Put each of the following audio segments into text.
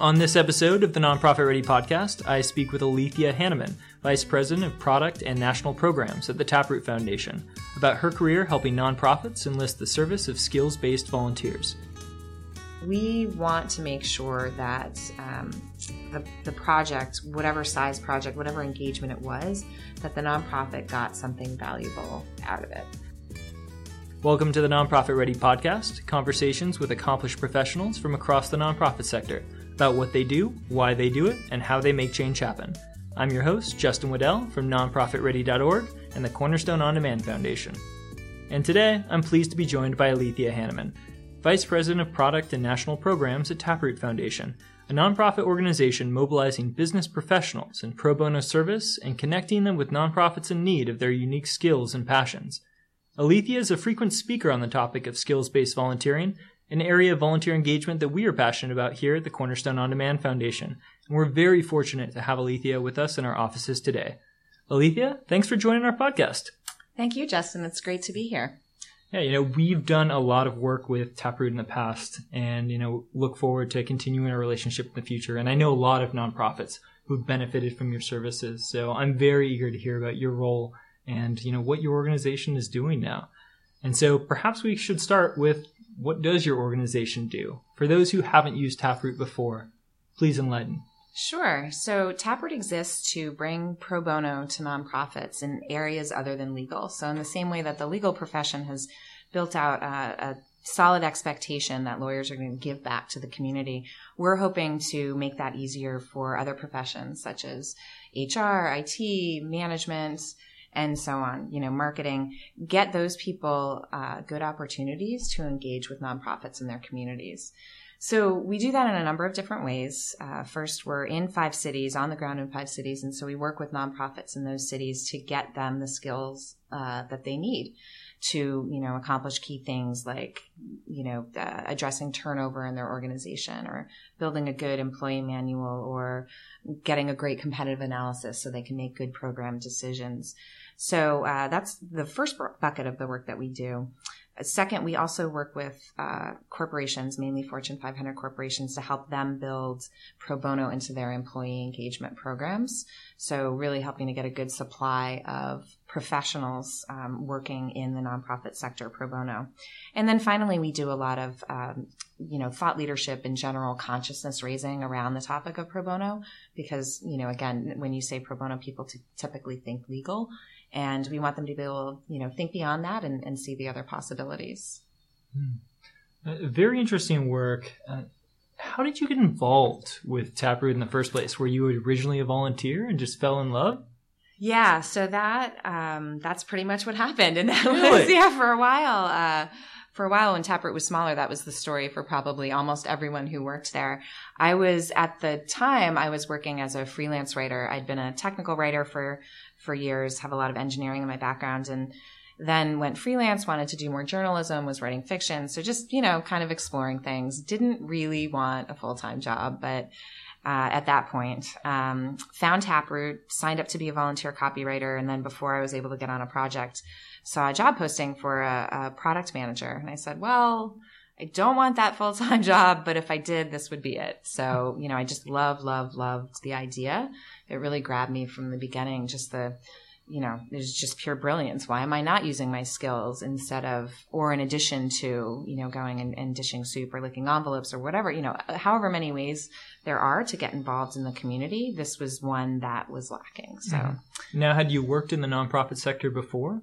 On this episode of the Nonprofit Ready podcast, I speak with Alethea Hannemann, Vice President of Product and National Programs at the Taproot Foundation, about her career helping nonprofits enlist the service of skills based volunteers. We want to make sure that um, the, the project, whatever size project, whatever engagement it was, that the nonprofit got something valuable out of it. Welcome to the Nonprofit Ready podcast, conversations with accomplished professionals from across the nonprofit sector about what they do, why they do it, and how they make change happen. I'm your host, Justin Waddell from nonprofitready.org and the Cornerstone On Demand Foundation. And today, I'm pleased to be joined by Alethea Hannemann, Vice President of Product and National Programs at Taproot Foundation, a nonprofit organization mobilizing business professionals in pro bono service and connecting them with nonprofits in need of their unique skills and passions. Alethea is a frequent speaker on the topic of skills based volunteering an area of volunteer engagement that we are passionate about here at the Cornerstone On Demand Foundation. And we're very fortunate to have Alethea with us in our offices today. Alethea, thanks for joining our podcast. Thank you, Justin. It's great to be here. Yeah, you know, we've done a lot of work with Taproot in the past and, you know, look forward to continuing our relationship in the future. And I know a lot of nonprofits who've benefited from your services. So I'm very eager to hear about your role and, you know, what your organization is doing now. And so perhaps we should start with what does your organization do? For those who haven't used Taproot before, please enlighten. Sure. So Taproot exists to bring pro bono to nonprofits in areas other than legal. So in the same way that the legal profession has built out a, a solid expectation that lawyers are going to give back to the community, we're hoping to make that easier for other professions such as HR, IT, management, and so on, you know, marketing, get those people uh, good opportunities to engage with nonprofits in their communities. So we do that in a number of different ways. Uh, first, we're in five cities, on the ground in five cities, and so we work with nonprofits in those cities to get them the skills uh, that they need to, you know, accomplish key things like, you know, uh, addressing turnover in their organization or building a good employee manual or getting a great competitive analysis so they can make good program decisions. So uh, that's the first bucket of the work that we do. Second, we also work with uh, corporations, mainly Fortune 500 corporations, to help them build pro bono into their employee engagement programs. So, really helping to get a good supply of professionals um, working in the nonprofit sector pro bono. And then finally, we do a lot of um, you know thought leadership and general consciousness raising around the topic of pro bono because you know again when you say pro bono people t- typically think legal and we want them to be able you know think beyond that and, and see the other possibilities uh, very interesting work uh, how did you get involved with taproot in the first place were you originally a volunteer and just fell in love yeah so that um, that's pretty much what happened and that really? was yeah for a while uh, for a while when Taproot was smaller, that was the story for probably almost everyone who worked there. I was at the time I was working as a freelance writer. I'd been a technical writer for for years, have a lot of engineering in my background and then went freelance, wanted to do more journalism, was writing fiction. So just, you know, kind of exploring things. Didn't really want a full time job, but uh, at that point, um, found Taproot, signed up to be a volunteer copywriter. And then before I was able to get on a project, saw a job posting for a, a product manager. And I said, well, I don't want that full time job, but if I did, this would be it. So, you know, I just love, love, loved the idea. It really grabbed me from the beginning. Just the, you know, there's just pure brilliance. Why am I not using my skills instead of, or in addition to, you know, going and, and dishing soup or licking envelopes or whatever, you know, however many ways there are to get involved in the community, this was one that was lacking. So, mm-hmm. now, had you worked in the nonprofit sector before?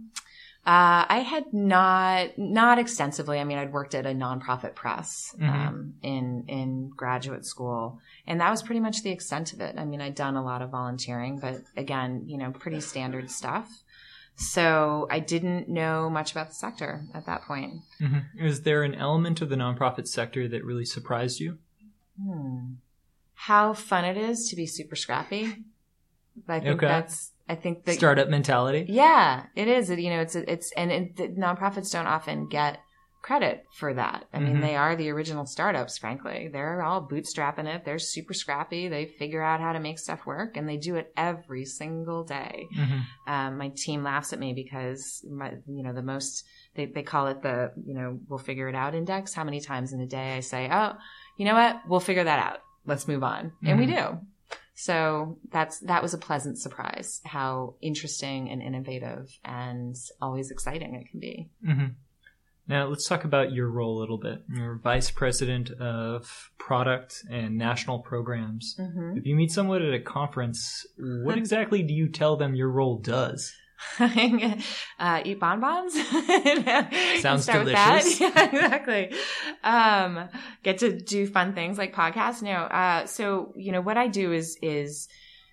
Uh, I had not not extensively. I mean, I'd worked at a nonprofit press mm-hmm. um, in in graduate school, and that was pretty much the extent of it. I mean, I'd done a lot of volunteering, but again, you know, pretty standard stuff. So I didn't know much about the sector at that point. Mm-hmm. Is there an element of the nonprofit sector that really surprised you? Hmm. How fun it is to be super scrappy. I think okay. that's I think that startup mentality. Yeah, it is. You know, it's it's and it, the nonprofits don't often get credit for that. I mm-hmm. mean, they are the original startups. Frankly, they're all bootstrapping it. They're super scrappy. They figure out how to make stuff work, and they do it every single day. Mm-hmm. Um, my team laughs at me because my, you know the most they they call it the you know we'll figure it out index. How many times in a day I say, oh, you know what, we'll figure that out let's move on. And we do. So that's that was a pleasant surprise how interesting and innovative and always exciting it can be. Mm-hmm. Now let's talk about your role a little bit. You're vice president of product and national programs. Mm-hmm. If you meet someone at a conference, what exactly do you tell them your role does? uh, eat bonbons. Sounds delicious. Yeah, exactly. Um, get to do fun things like podcasts. No. Uh, so you know what I do is is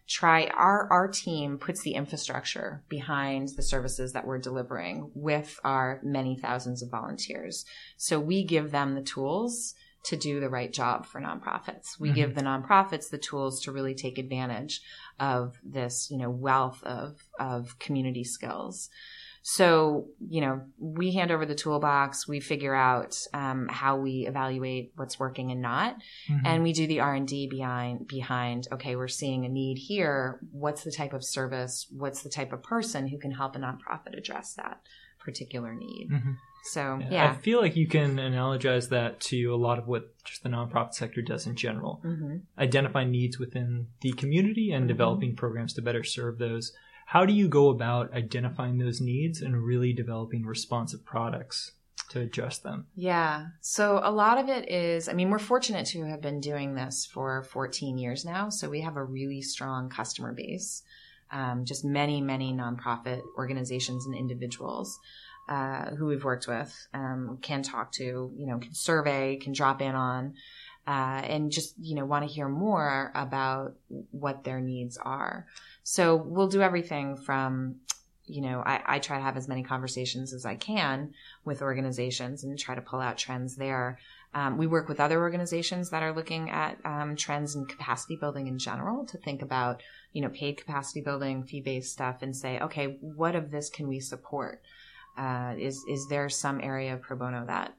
try our our team puts the infrastructure behind the services that we're delivering with our many thousands of volunteers. So we give them the tools to do the right job for nonprofits. We Mhm. give the nonprofits the tools to really take advantage of this, you know, wealth of of community skills. So, you know, we hand over the toolbox. We figure out um, how we evaluate what's working and not, Mhm. and we do the R and D behind behind. Okay, we're seeing a need here. What's the type of service? What's the type of person who can help a nonprofit address that particular need? Mhm. So, Yeah, yeah. I feel like you can analogize that to a lot of what just the nonprofit sector does in general. hmm Identify needs within the community and Mhm. developing programs to better serve those. How do you go about identifying those needs and really developing responsive products to address them? Yeah. So a lot of it is, I mean, we're fortunate to have been doing this for 14 years now. So we have a really strong customer base. Um, just many, many nonprofit organizations and individuals uh, who we've worked with um, can talk to, you know, can survey, can drop in on, uh, and just, you know, want to hear more about what their needs are. So we'll do everything from, you know, I, I try to have as many conversations as I can with organizations and try to pull out trends there. Um, we work with other organizations that are looking at um, trends in capacity building in general to think about, you know, paid capacity building, fee based stuff, and say, okay, what of this can we support? Uh, is is there some area of pro bono that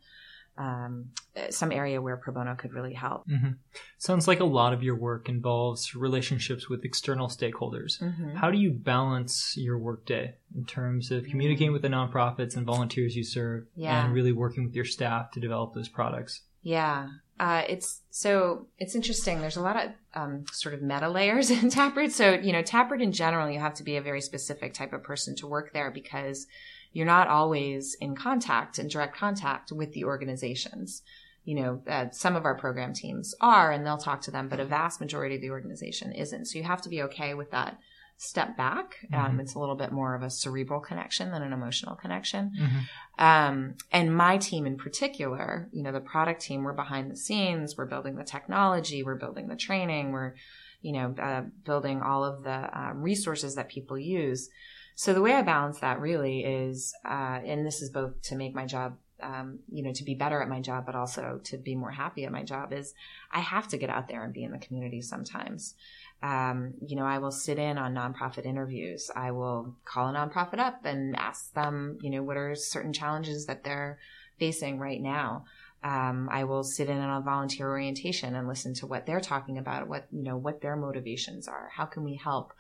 um, some area where pro bono could really help? hmm Sounds like a lot of your work involves relationships with external stakeholders. Mm-hmm. How do you balance your workday in terms of communicating with the nonprofits and volunteers you serve Yeah. and really working with your staff to develop those products? Yeah. Uh, it's so it's interesting. There's a lot of um, sort of meta layers in Taproot. So you know, Taproot in general, you have to be a very specific type of person to work there because you're not always in contact, in direct contact with the organizations. You know, uh, some of our program teams are, and they'll talk to them, but a vast majority of the organization isn't. So you have to be okay with that step back. Um, Mhm. it's a little bit more of a cerebral connection than an emotional connection. Mm-hmm. Um, and my team in particular, you know, the product team, we're behind the scenes, we're building the technology, we're building the training, we're, you know, uh, building all of the um, resources that people use. So the way I balance that really is, uh, and this is both to make my job, um, you know, to be better at my job, but also to be more happy at my job is I have to get out there and be in the community sometimes. Um, you know, I will sit in on nonprofit interviews. I will call a nonprofit up and ask them, you know, what are certain challenges that they're facing right now. Um, I will sit in on a volunteer orientation and listen to what they're talking about, what, you know, what their motivations are. How can we help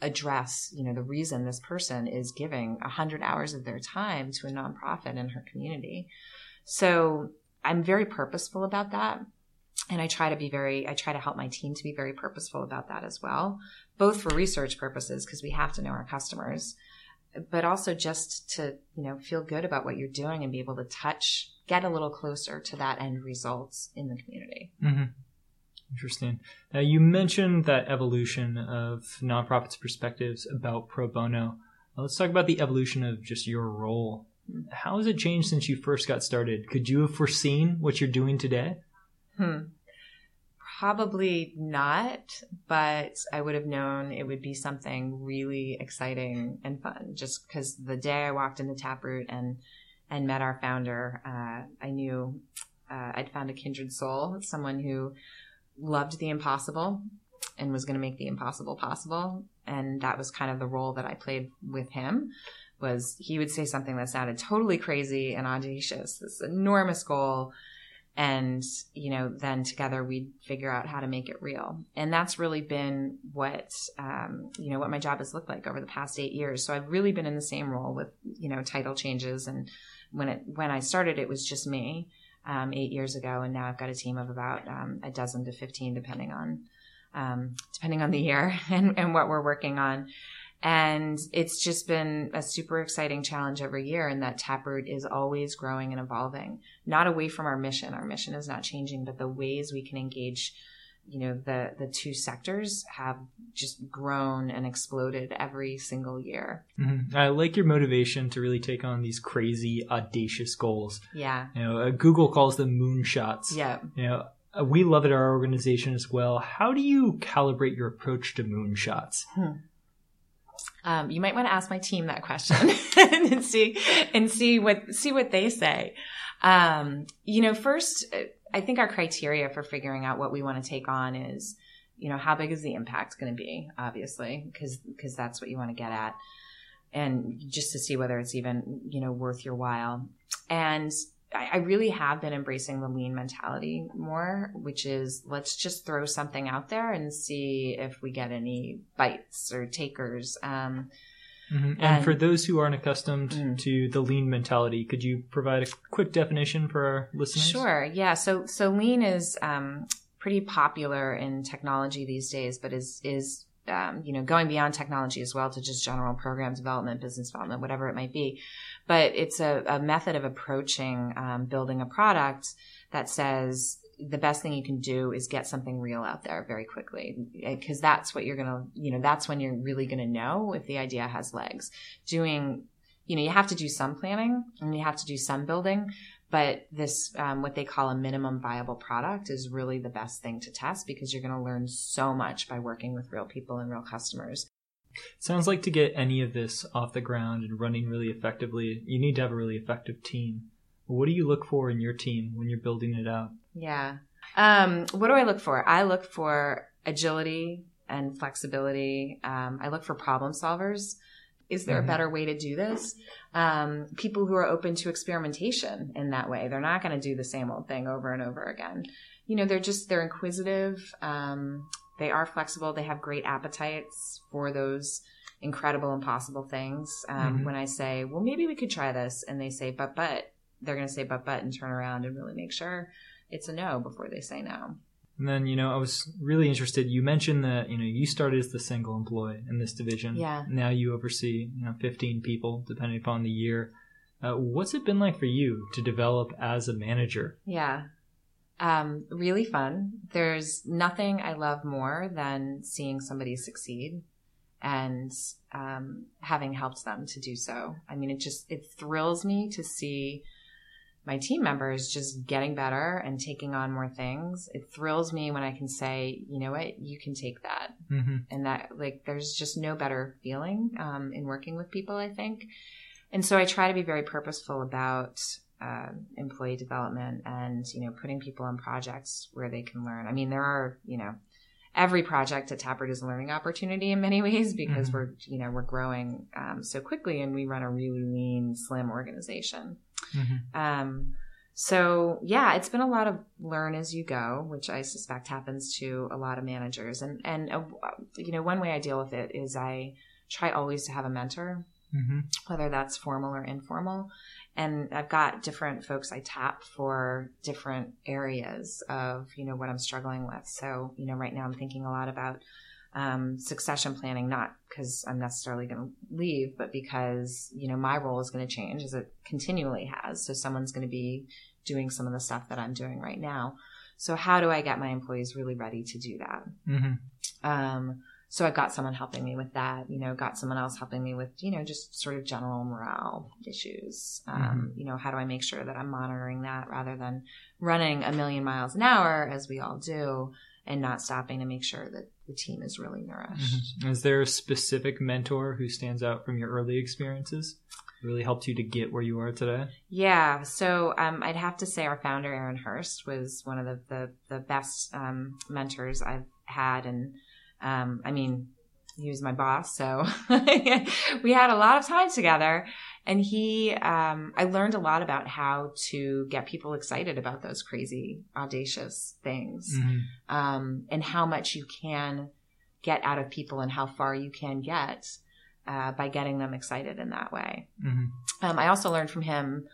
address, you know, the reason this person is giving hundred hours of their time to a nonprofit in her community. So I'm very purposeful about that and I try to be very, I try to help my team to be very purposeful about that as well, both for research purposes, because we have to know our customers, but also just to, you know, feel good about what you're doing and be able to touch, get a little closer to that end results in the community. Mm-hmm. Interesting. Now, you mentioned that evolution of nonprofits' perspectives about pro bono. Now, let's talk about the evolution of just your role. How has it changed since you first got started? Could you have foreseen what you're doing today? Hmm. Probably not, but I would have known it would be something really exciting and fun. Just because the day I walked into Taproot and and met our founder, uh, I knew uh, I'd found a kindred soul, someone who loved the impossible and was going to make the impossible possible. And that was kind of the role that I played with him. Was he would say something that sounded totally crazy and audacious, this enormous goal and you know then together we'd figure out how to make it real. And that's really been what um, you know what my job has looked like over the past eight years. So i've really been in the same role with you know title changes. And when it when i started it was just me um, eight years ago, and now I've got a team of about um, a dozen to fifteen, depending on um, depending on the year and, and what we're working on. And it's just been a super exciting challenge every year, and that Taproot is always growing and evolving, not away from our mission. Our mission is not changing, but the ways we can engage you know the the two sectors have just grown and exploded every single year. Mm-hmm. I like your motivation to really take on these crazy audacious goals. Yeah. You know, uh, Google calls them moonshots. Yeah. You know, uh, we love it at our organization as well. How do you calibrate your approach to moonshots? Hmm. Um, you might want to ask my team that question and see and see what see what they say. Um, you know, first I think our criteria for figuring out what we want to take on is, you know, how big is the impact going to be, obviously, because because that's what you want to get at, and just to see whether it's even you know worth your while. And I, I really have been embracing the lean mentality more, which is let's just throw something out there and see if we get any bites or takers. Um, Mm-hmm. And, and, for those who aren't accustomed mm. to the lean mentality, could you provide a quick definition for our listeners? Sure. Yeah. So so lean is um, pretty popular in technology these days, but is is um, you know going beyond technology as well to just general program development, business development, whatever it might be. But it's a, a method of approaching um, building a product that says the best thing you can do is get something real out there very quickly because that's what you're going to, you know, that's when you're really going to know if the idea has legs. Doing, you know, you have to do some planning and you have to do some building, but this, um, what they call a minimum viable product is really the best thing to test because you're going to learn so much by working with real people and real customers. Sounds like to get any of this off the ground and running really effectively, you need to have a really effective team. What do you look for in your team when you're building it out? Yeah. Um, what do I look for? I look for agility and flexibility. Um, I look for problem solvers. Is there mm-hmm. a better way to do this? Um, people who are open to experimentation in that way. They're not going to do the same old thing over and over again. You know, they're just, they're inquisitive. Um, they are flexible. They have great appetites for those incredible, impossible things. Um, mm-hmm. When I say, well, maybe we could try this, and they say, but, but, they're going to say, but, but, and turn around and really make sure it's a no before they say no. And then, you know, I was really interested. You mentioned that, you know, you started as the single employee in this division. Yeah. Now you oversee, you know, 15 people, depending upon the year. Uh, what's it been like for you to develop as a manager? Yeah. Um, really fun. There's nothing I love more than seeing somebody succeed and um, having helped them to do so. I mean, it just, it thrills me to see my team members just getting better and taking on more things. It thrills me when I can say, you know what, you can take that. Mm-hmm. And that, like, there's just no better feeling um, in working with people, I think. And so I try to be very purposeful about uh, employee development and, you know, putting people on projects where they can learn. I mean, there are, you know, every project at Taproot is a learning opportunity in many ways because mm-hmm. we're, you know, we're growing um, so quickly and we run a really lean, slim organization. Mm-hmm. Um, so yeah, it's been a lot of learn as you go, which I suspect happens to a lot of managers. And and uh, you know, one way I deal with it is I try always to have a mentor, mm-hmm. whether that's formal or informal. And I've got different folks I tap for different areas of you know what I'm struggling with. So you know, right now I'm thinking a lot about um, succession planning, not because I'm necessarily going to leave, but because, you know, my role is going to change as it continually has. So someone's going to be doing some of the stuff that I'm doing right now. So how do I get my employees really ready to do that? Mm-hmm. Um, so I've got someone helping me with that, you know, got someone else helping me with, you know, just sort of general morale issues. Um, mm-hmm. You know, how do I make sure that I'm monitoring that rather than running a million miles an hour as we all do and not stopping to make sure that the team is really nourished. Mm-hmm. Is there a specific mentor who stands out from your early experiences? Really helped you to get where you are today? Yeah. So um, I'd have to say our founder, Aaron Hurst, was one of the, the, the best um, mentors I've had. And um, I mean, he was my boss. So we had a lot of time together and he um, i learned a lot about how to get people excited about those crazy audacious things mm-hmm. um, and how much you can get out of people and how far you can get uh, by getting them excited in that way mm-hmm. um, i also learned from him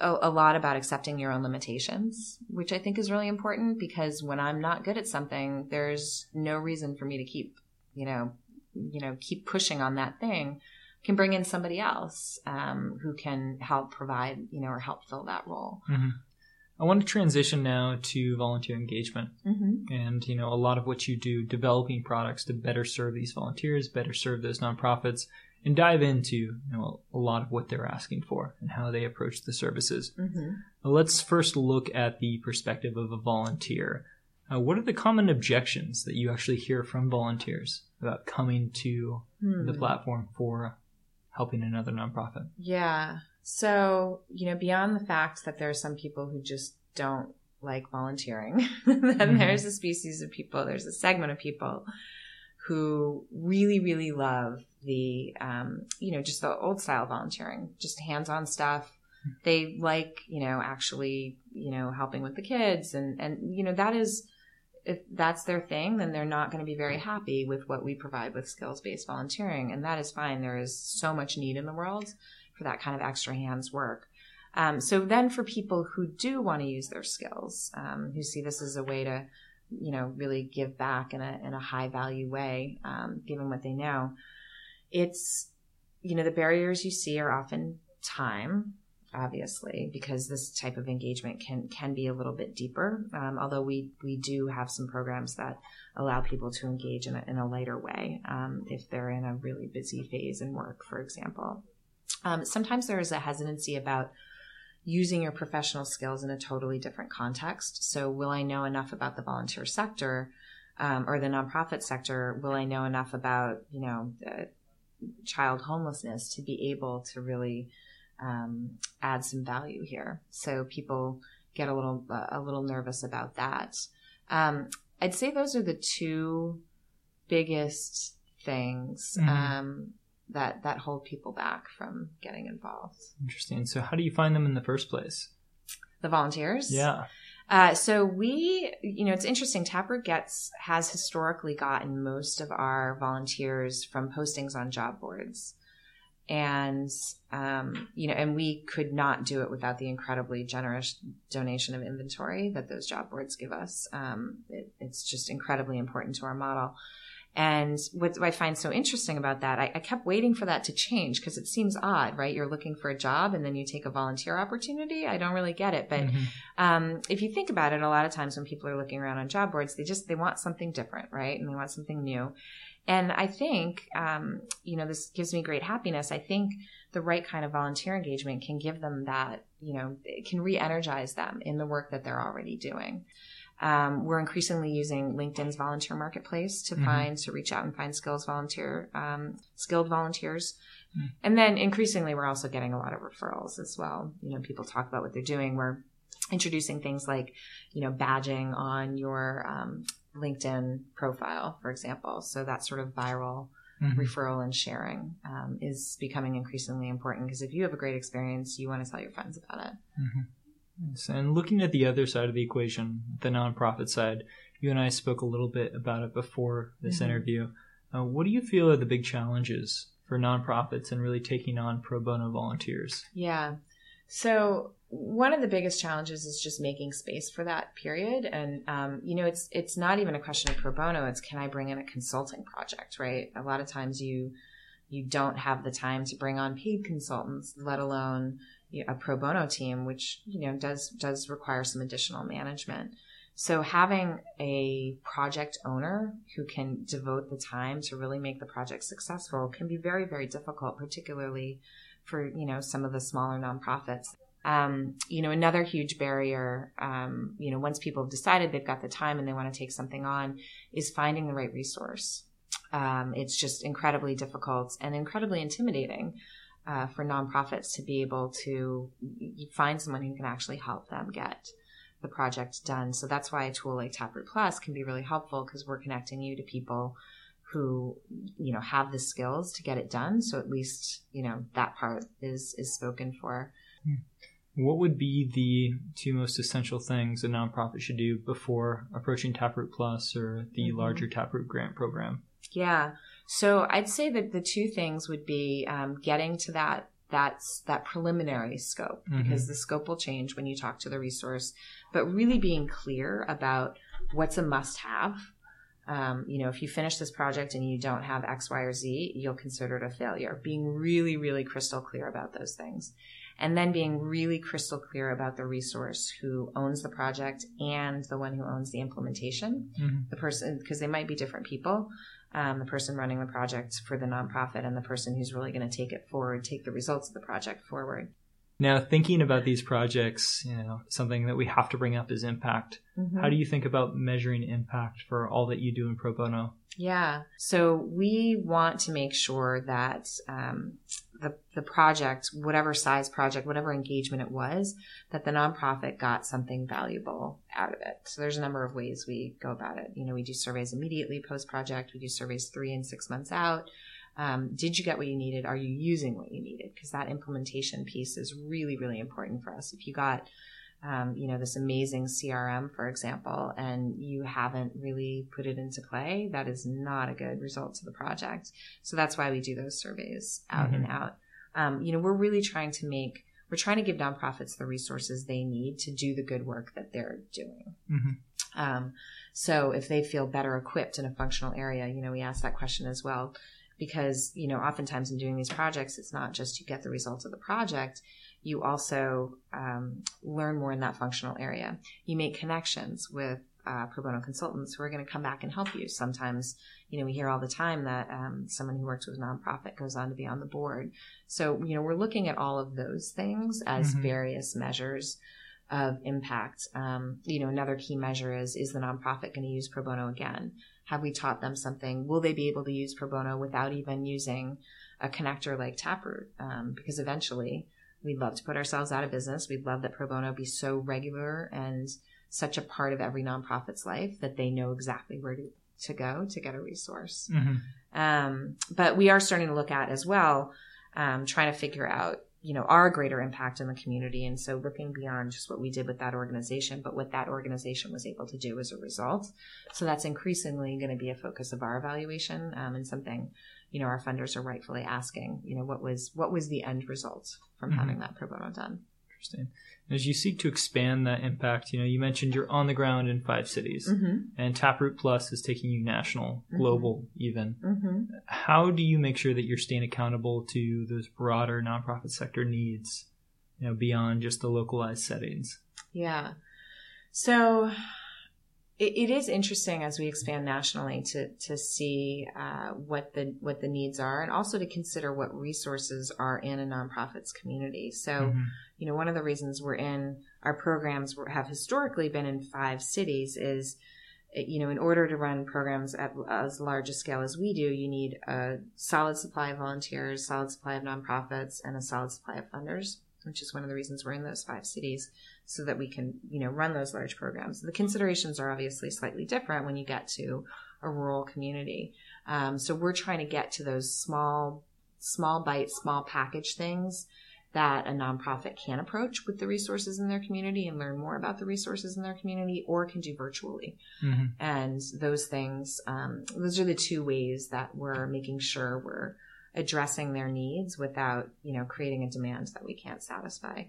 a, a, lot about accepting your own limitations, which I think is really important because when I'm not good at something, there's no reason for me to keep, you know, you know, keep pushing on that thing. Can bring in somebody else um, who can help provide, you know, or help fill that role. Mm-hmm. I want to transition now to volunteer engagement, mm-hmm. and you know, a lot of what you do, developing products to better serve these volunteers, better serve those nonprofits, and dive into you know a lot of what they're asking for and how they approach the services. Mm-hmm. Let's first look at the perspective of a volunteer. Uh, what are the common objections that you actually hear from volunteers about coming to hmm. the platform for helping another nonprofit? Yeah. So, you know, beyond the fact that there are some people who just don't like volunteering, then mm-hmm. there's a species of people, there's a segment of people who really, really love the, um, you know, just the old style volunteering, just hands on stuff. They like, you know, actually, you know, helping with the kids. And, and, you know, that is, if that's their thing, then they're not going to be very happy with what we provide with skills based volunteering. And that is fine. There is so much need in the world for that kind of extra hands work. Um, so then for people who do want to use their skills, um, who see this as a way to you know, really give back in a, in a high value way, um, given what they know. It's, you know, the barriers you see are often time, obviously, because this type of engagement can, can be a little bit deeper. Um, although we, we do have some programs that allow people to engage in a, in a lighter way, um, if they're in a really busy phase in work, for example. Um, sometimes there is a hesitancy about using your professional skills in a totally different context. So, will I know enough about the volunteer sector um, or the nonprofit sector? Will I know enough about, you know, child homelessness to be able to really um, add some value here? So, people get a little a little nervous about that. Um, I'd say those are the two biggest things. Mm-hmm. Um, that that hold people back from getting involved. Interesting. So how do you find them in the first place? The volunteers. Yeah. Uh, so we, you know, it's interesting. Taproot gets has historically gotten most of our volunteers from postings on job boards, and um, you know, and we could not do it without the incredibly generous donation of inventory that those job boards give us. Um, it, it's just incredibly important to our model. And what I find so interesting about that, I, I kept waiting for that to change because it seems odd, right? You're looking for a job and then you take a volunteer opportunity. I don't really get it. But mm-hmm. um, if you think about it, a lot of times when people are looking around on job boards, they just they want something different, right? And they want something new. And I think, um, you know, this gives me great happiness. I think the right kind of volunteer engagement can give them that, you know, it can re-energize them in the work that they're already doing. Um, we're increasingly using LinkedIn's volunteer marketplace to mm-hmm. find to reach out and find skills volunteer um, skilled volunteers. Mm-hmm. And then increasingly, we're also getting a lot of referrals as well. You know, people talk about what they're doing. We're introducing things like, you know, badging on your um, LinkedIn profile, for example. So that sort of viral mm-hmm. referral and sharing um, is becoming increasingly important because if you have a great experience, you want to tell your friends about it. And looking at the other side of the equation, the nonprofit side, you and I spoke a little bit about it before this mm-hmm. interview. Uh, what do you feel are the big challenges for nonprofits and really taking on pro bono volunteers? Yeah. So one of the biggest challenges is just making space for that period, and um, you know, it's it's not even a question of pro bono. It's can I bring in a consulting project, right? A lot of times you you don't have the time to bring on paid consultants, let alone a pro bono team, which you know does does require some additional management. So having a project owner who can devote the time to really make the project successful can be very very difficult, particularly for you know some of the smaller nonprofits. Um, you know, another huge barrier, um, you know, once people have decided they've got the time and they want to take something on, is finding the right resource. Um, it's just incredibly difficult and incredibly intimidating uh, for nonprofits to be able to find someone who can actually help them get the project done. So that's why a tool like Taproot Plus can be really helpful because we're connecting you to people who you know have the skills to get it done. So at least you know that part is is spoken for. Hmm. What would be the two most essential things a nonprofit should do before approaching Taproot Plus or the mm-hmm. larger Taproot grant program? Yeah. So I'd say that the two things would be um, getting to that that's that preliminary scope Mhm. because the scope will change when you talk to the resource but really being clear about what's a must have um, you know if you finish this project and you don't have x y or z you'll consider it a failure being really really crystal clear about those things and then being really crystal clear about the resource who owns the project and the one who owns the implementation Mhm. the person because they might be different people um, the person running the project for the nonprofit and the person who's really going to take it forward take the results of the project forward Now, thinking about these projects, you know, something that we have to bring up is impact. How do you think about measuring impact for all that you do in pro bono? Yeah. So we want to make sure that um, the the project, whatever size project, whatever engagement it was, that the nonprofit got something valuable out of it. So there's a number of ways we go about it. You know, we do surveys immediately post project. We do surveys three and six months out. Um, did you get what you needed? Are you using what you needed? Because that implementation piece is really, really important for us. If you got um, you know, this amazing CRM, for example, and you haven't really put it into play, that is not a good result to the project. So that's why we do those surveys out and out. Um, you know, we're really trying to make, we're trying to give nonprofits the resources they need to do the good work that they're doing. Mhm. Um, so if they feel better equipped in a functional area, you know, we ask that question as well. Because, you know, oftentimes in doing these projects, it's not just you get the results of the project, you also um, learn more in that functional area. You make connections with uh, pro bono consultants who are going to come back and help you. Sometimes, you know, we hear all the time that um, someone who works with a nonprofit goes on to be on the board. So, you know, we're looking at all of those things as Mhm. various measures of impact. Um, you know, another key measure is is the nonprofit going to use pro bono again? Have we taught them something? Will they be able to use pro bono without even using a connector like Taproot? Um, because eventually, we'd love to put ourselves out of business. We'd love that pro bono be so regular and such a part of every nonprofit's life that they know exactly where to, to go to get a resource. Mm-hmm. Um, but we are starting to look at as well, um, trying to figure out, you know, our greater impact in the community. And so looking beyond just what we did with that organization, but what that organization was able to do as a result. So that's increasingly going to be a focus of our evaluation um, and something, you know, our funders are rightfully asking, you know, what was, what was the end result from Mhm. having that pro bono done? Interesting. And as you seek to expand that impact, you know, you mentioned you're on the ground in five cities, Mm-hmm. and Taproot Plus is taking you national, global, even. Mm-hmm. How do you make sure that you're staying accountable to those broader nonprofit sector needs, you know, beyond just the localized settings? Yeah. So it, it is interesting as we expand nationally to to see uh, what the what the needs are, and also to consider what resources are in a nonprofit's community. So, Mhm. you know, one of the reasons we're in our programs have historically been in five cities is. eh, You know, in order to run programs at as large a scale as we do, you need a solid supply of volunteers, solid supply of nonprofits, and a solid supply of funders, which is one of the reasons we're in those five cities so that we can, you know, run those large programs. The considerations are obviously slightly different when you get to a rural community. Um, so we're trying to get to those small, small bite, small package things that a nonprofit can approach with the resources in their community and learn more about the resources in their community or can do virtually. Mhm. And those things, um, those are the two ways that we're making sure we're addressing their needs without, you know, creating a demand that we can't satisfy.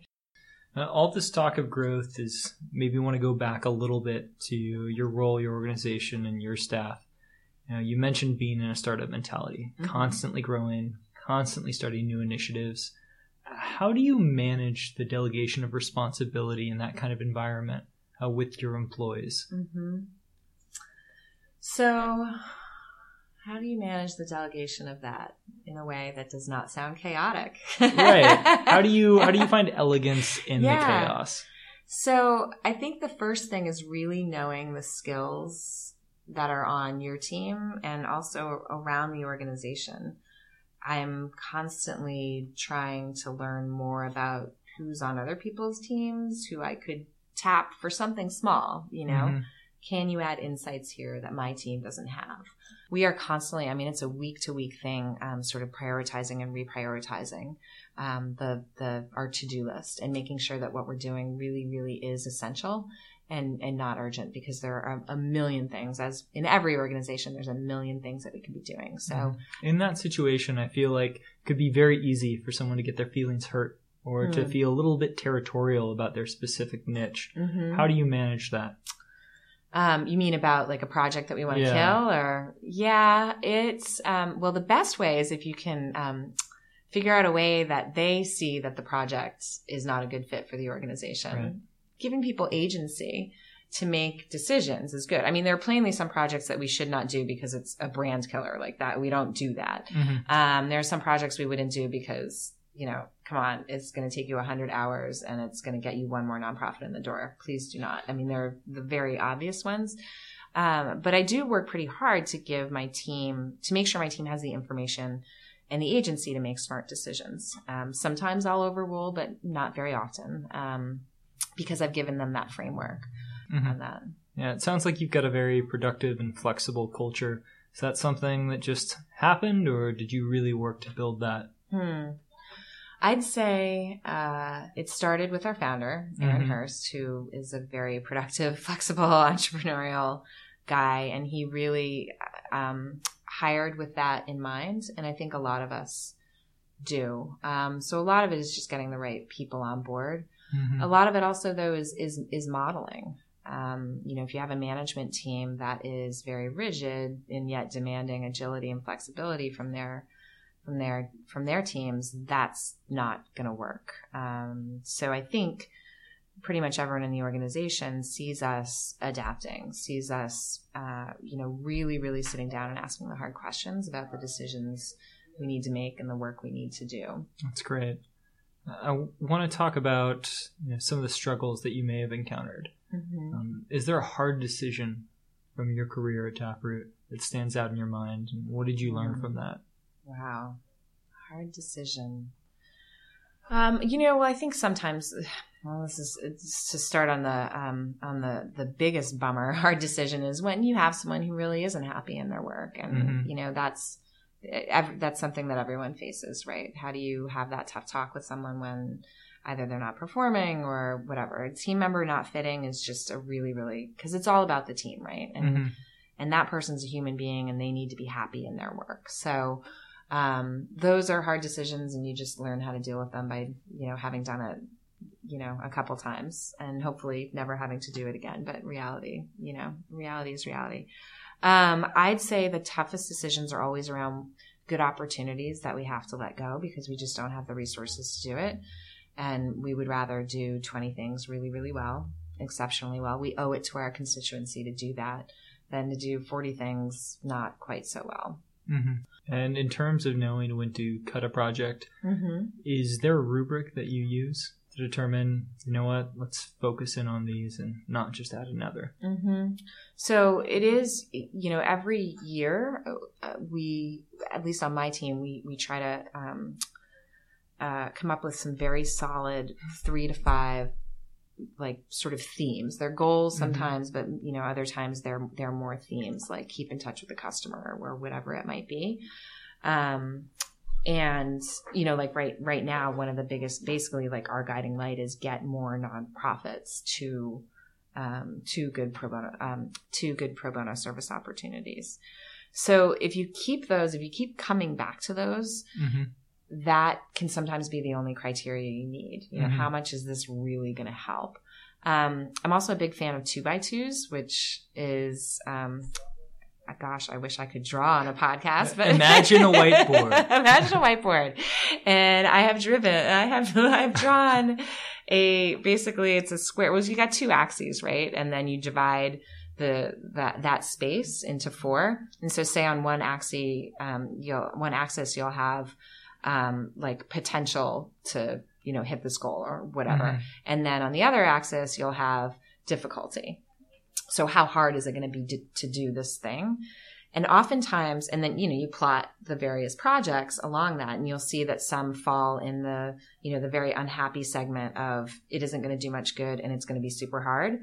Uh, all this talk of growth is maybe want to go back a little bit to your role, your organization, and your staff. You, know, you mentioned being in a startup mentality, Mhm. constantly growing, constantly starting new initiatives. How do you manage the delegation of responsibility in that kind of environment uh, with your employees? Mm-hmm. So, how do you manage the delegation of that in a way that does not sound chaotic? right. How do you how do you find elegance in Yeah. the chaos? So, I think the first thing is really knowing the skills that are on your team and also around the organization. I'm constantly trying to learn more about who's on other people's teams, who I could tap for something small, you know? Mhm. can you add insights here that my team doesn't have? We are constantly, I mean, it's a week to week thing, um, sort of prioritizing and reprioritizing um, the, the, our to do list and making sure that what we're doing really, really is essential and and not urgent because there are a, million things as in every organization there's a million things that we could be doing so mm-hmm. in that situation i feel like it could be very easy for someone to get their feelings hurt or mm. to feel a little bit territorial about their specific niche mm-hmm. how do you manage that um, you mean about like a project that we want to yeah. kill or yeah it's um, well the best way is if you can um, figure out a way that they see that the project is not a good fit for the organization right giving people agency to make decisions is good. I mean, there are plainly some projects that we should not do because it's a brand killer like that. We don't do that. Mm-hmm. Um, there are some projects we wouldn't do because, you know, come on, it's going to take you 100 hours and it's going to get you one more nonprofit in the door. Please do not. I mean, they're the very obvious ones. Um, but I do work pretty hard to give my team, to make sure my team has the information and the agency to make smart decisions. Um, sometimes I'll overrule, but not very often. Um, because I've given them that framework mm-hmm. on that. Yeah, it sounds like you've got a very productive and flexible culture. Is that something that just happened, or did you really work to build that? Hmm. I'd say uh, it started with our founder, Aaron mm-hmm. Hurst, who is a very productive, flexible, entrepreneurial guy, and he really um, hired with that in mind. And I think a lot of us do. Um, so a lot of it is just getting the right people on board. Mm-hmm. A lot of it also though is is is modeling. Um, you know, if you have a management team that is very rigid and yet demanding agility and flexibility from their from their from their teams, that's not going to work. Um, so I think pretty much everyone in the organization sees us adapting, sees us, uh, you know, really, really sitting down and asking the hard questions about the decisions we need to make and the work we need to do. That's great. I want to talk about you know, some of the struggles that you may have encountered. Mm-hmm. Um, is there a hard decision from your career at Taproot that stands out in your mind? And what did you learn mm. from that? Wow, hard decision. Um, you know, well, I think sometimes, well, this is to start on the um, on the the biggest bummer. Hard decision is when you have someone who really isn't happy in their work, and mm-hmm. you know that's that's something that everyone faces, right? How do you have that tough talk with someone when either they're not performing or whatever? A team member not fitting is just a really, really because it's all about the team, right? And mm-hmm. and that person's a human being and they need to be happy in their work. So um, those are hard decisions, and you just learn how to deal with them by you know having done it you know a couple times and hopefully never having to do it again but reality you know reality is reality um, I'd say the toughest decisions are always around good opportunities that we have to let go because we just don't have the resources to do it. And we would rather do 20 things really, really well, exceptionally well. We owe it to our constituency to do that than to do 40 things not quite so well. Mm-hmm. And in terms of knowing when to cut a project, mm-hmm. is there a rubric that you use? to determine, you know what, let's focus in on these and not just add another. Mm-hmm. So it is, you know, every year uh, we, at least on my team, we we try to um, uh, come up with some very solid three to five like sort of themes. They're goals mm-hmm. sometimes, mm-hmm. but you know, other times they're they're more themes like keep in touch with the customer or whatever it might be. Um, and you know like right right now one of the biggest basically like our guiding light is get more nonprofits to um, to good pro bono um, to good pro bono service opportunities so if you keep those if you keep coming back to those mm-hmm. That can sometimes be the only criteria you need you know mm-hmm. how much is this really going to help um, i'm also a big fan of two by twos which is um, gosh, I wish I could draw on a podcast, but imagine a whiteboard. imagine a whiteboard. And I have driven, I have, I've drawn a, basically it's a square. Well, you got two axes, right? And then you divide the, that, that space into four. And so say on one axis, um, you'll, one axis, you'll have, um, like potential to, you know, hit this goal or whatever. Mm-hmm. And then on the other axis, you'll have difficulty so how hard is it going to be to, to do this thing? And oftentimes, and then, you know, you plot the various projects along that and you'll see that some fall in the, you know, the very unhappy segment of it isn't going to do much good and it's going to be super hard.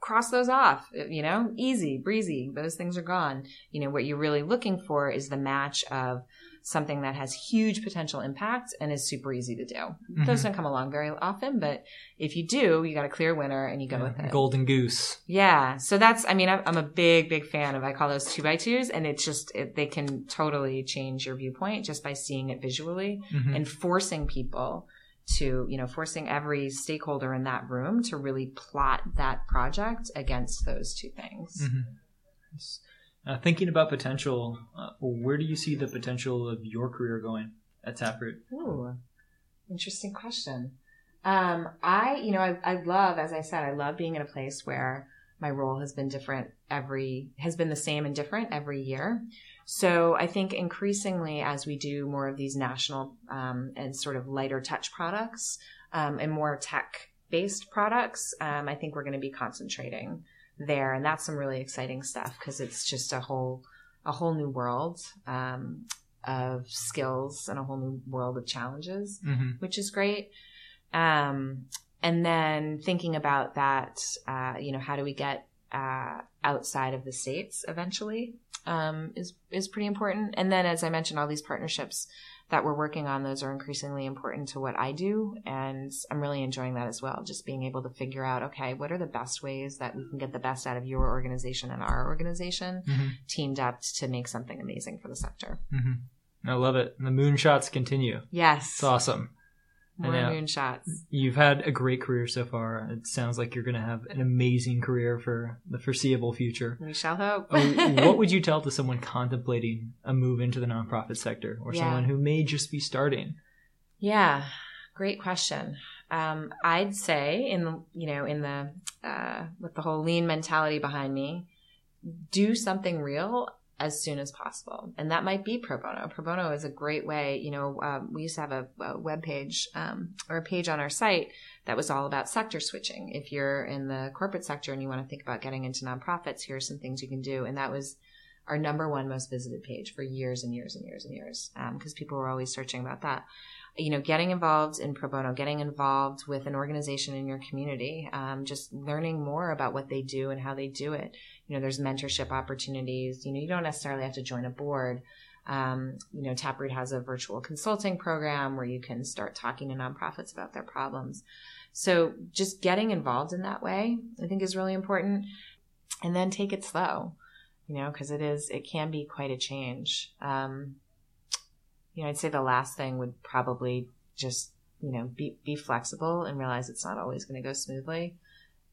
cross those off. You know, easy, breezy. Those things are gone. You know, what you're really looking for is the match of something that has huge potential impact and is super easy to do. Mm-hmm. Those don't come along very often, but if you do, you got a clear winner and you go with it. Golden goose. Yeah. So that's, I mean, I'm a big, big fan of, I call those two by twos and it's just, it, they can totally change your viewpoint just by seeing it visually Mhm. and forcing people to, you know, forcing every stakeholder in that room to really plot that project against those two things. Mhm. Uh, thinking about potential, uh, where do you see the potential of your career going at Taproot? Ooh, interesting question. Um, I, you know, I, I love, as I said, I love being in a place where my role has been different every, has been the same and different every year. So I think increasingly as we do more of these national um, and sort of lighter touch products um, and more tech based products, um, I think we're going to be concentrating there, and that's some really exciting stuff because it's just a whole a whole new world um, of skills and a whole new world of challenges, Mm-hmm. which is great. Um, and then thinking about that, uh, you know, how do we get uh, outside of the states eventually um, is is pretty important. And then, as I mentioned, all these partnerships that we're working on, those are increasingly important to what I do, and I'm really enjoying that as well. Just being able to figure out, okay, what are the best ways that we can get the best out of your organization and our organization Mm-hmm. teamed up to make something amazing for the sector. Mm-hmm. I love it. The moonshots continue. Yes, It's awesome. More moonshots. You've had a great career so far. It sounds like you're going to have an amazing career for the foreseeable future. We shall hope. Oh, what would you tell to someone contemplating a move into the nonprofit sector or Yeah. someone who may just be starting? Yeah, great question. Um, I'd say in you know in the uh, with the whole lean mentality behind me, do something real as soon as possible, and that might be pro bono. Pro bono is a great way. You know, um, we used to have a, a web page um, or a page on our site that was all about sector switching. If you're in the corporate sector and you want to think about getting into nonprofits, here are some things you can do, and that was our number one most visited page for years and years and years and years because people were always searching about that you know, getting involved in pro bono, getting involved with an organization in your community, um, just learning more about what they do and how they do it. You know, there's mentorship opportunities. You know, you don't necessarily have to join a board. Um, you know, Taproot has a virtual consulting program where you can start talking to nonprofits about their problems. So just getting involved in that way, I think is really important. And then take it slow, you know, because it is, it can be quite a change. Um, you know, I'd say the last thing would probably just, you know, be, be flexible and realize it's not always going to go smoothly.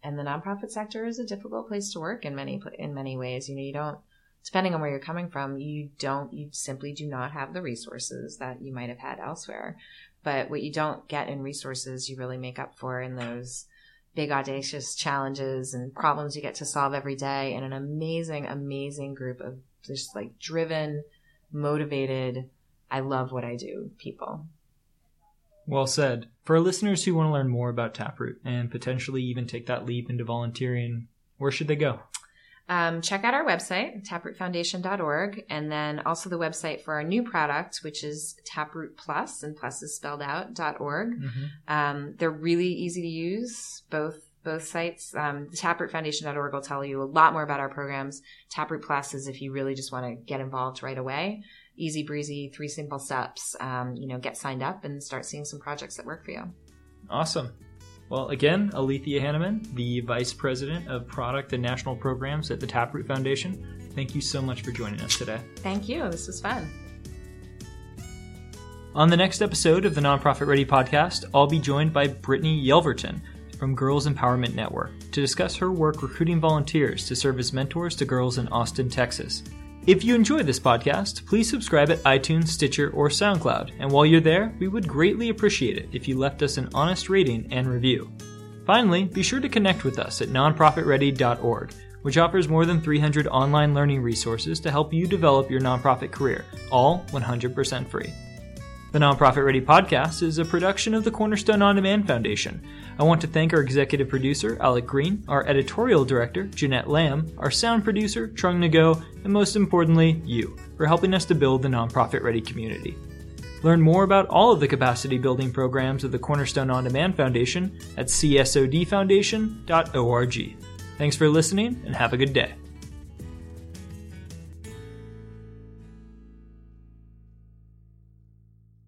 And the nonprofit sector is a difficult place to work in many, in many ways. You know, you don't, depending on where you're coming from, you don't, you simply do not have the resources that you might have had elsewhere. But what you don't get in resources, you really make up for in those big audacious challenges and problems you get to solve every day and an amazing, amazing group of just like driven, motivated, I love what I do people. Well said. For our listeners who want to learn more about Taproot and potentially even take that leap into volunteering, where should they go? Um, check out our website, taprootfoundation.org, and then also the website for our new product, which is Taproot Plus, and plus is spelled out, .org. Mm-hmm. Um, they're really easy to use, both both sites. Um, the taprootfoundation.org will tell you a lot more about our programs. Taproot Plus is if you really just want to get involved right away. Easy breezy, three simple steps. Um, you know, get signed up and start seeing some projects that work for you. Awesome. Well, again, Alethea Hannemann, the Vice President of Product and National Programs at the Taproot Foundation, thank you so much for joining us today. Thank you. This was fun. On the next episode of the Nonprofit Ready podcast, I'll be joined by Brittany Yelverton from Girls Empowerment Network to discuss her work recruiting volunteers to serve as mentors to girls in Austin, Texas. If you enjoy this podcast, please subscribe at iTunes, Stitcher, or SoundCloud. And while you're there, we would greatly appreciate it if you left us an honest rating and review. Finally, be sure to connect with us at nonprofitready.org, which offers more than 300 online learning resources to help you develop your nonprofit career, all 100% free. The Nonprofit Ready podcast is a production of the Cornerstone On Demand Foundation. I want to thank our executive producer, Alec Green, our editorial director, Jeanette Lamb, our sound producer, Trung Nago, and most importantly, you, for helping us to build the Nonprofit Ready community. Learn more about all of the capacity building programs of the Cornerstone On Demand Foundation at csodfoundation.org. Thanks for listening and have a good day.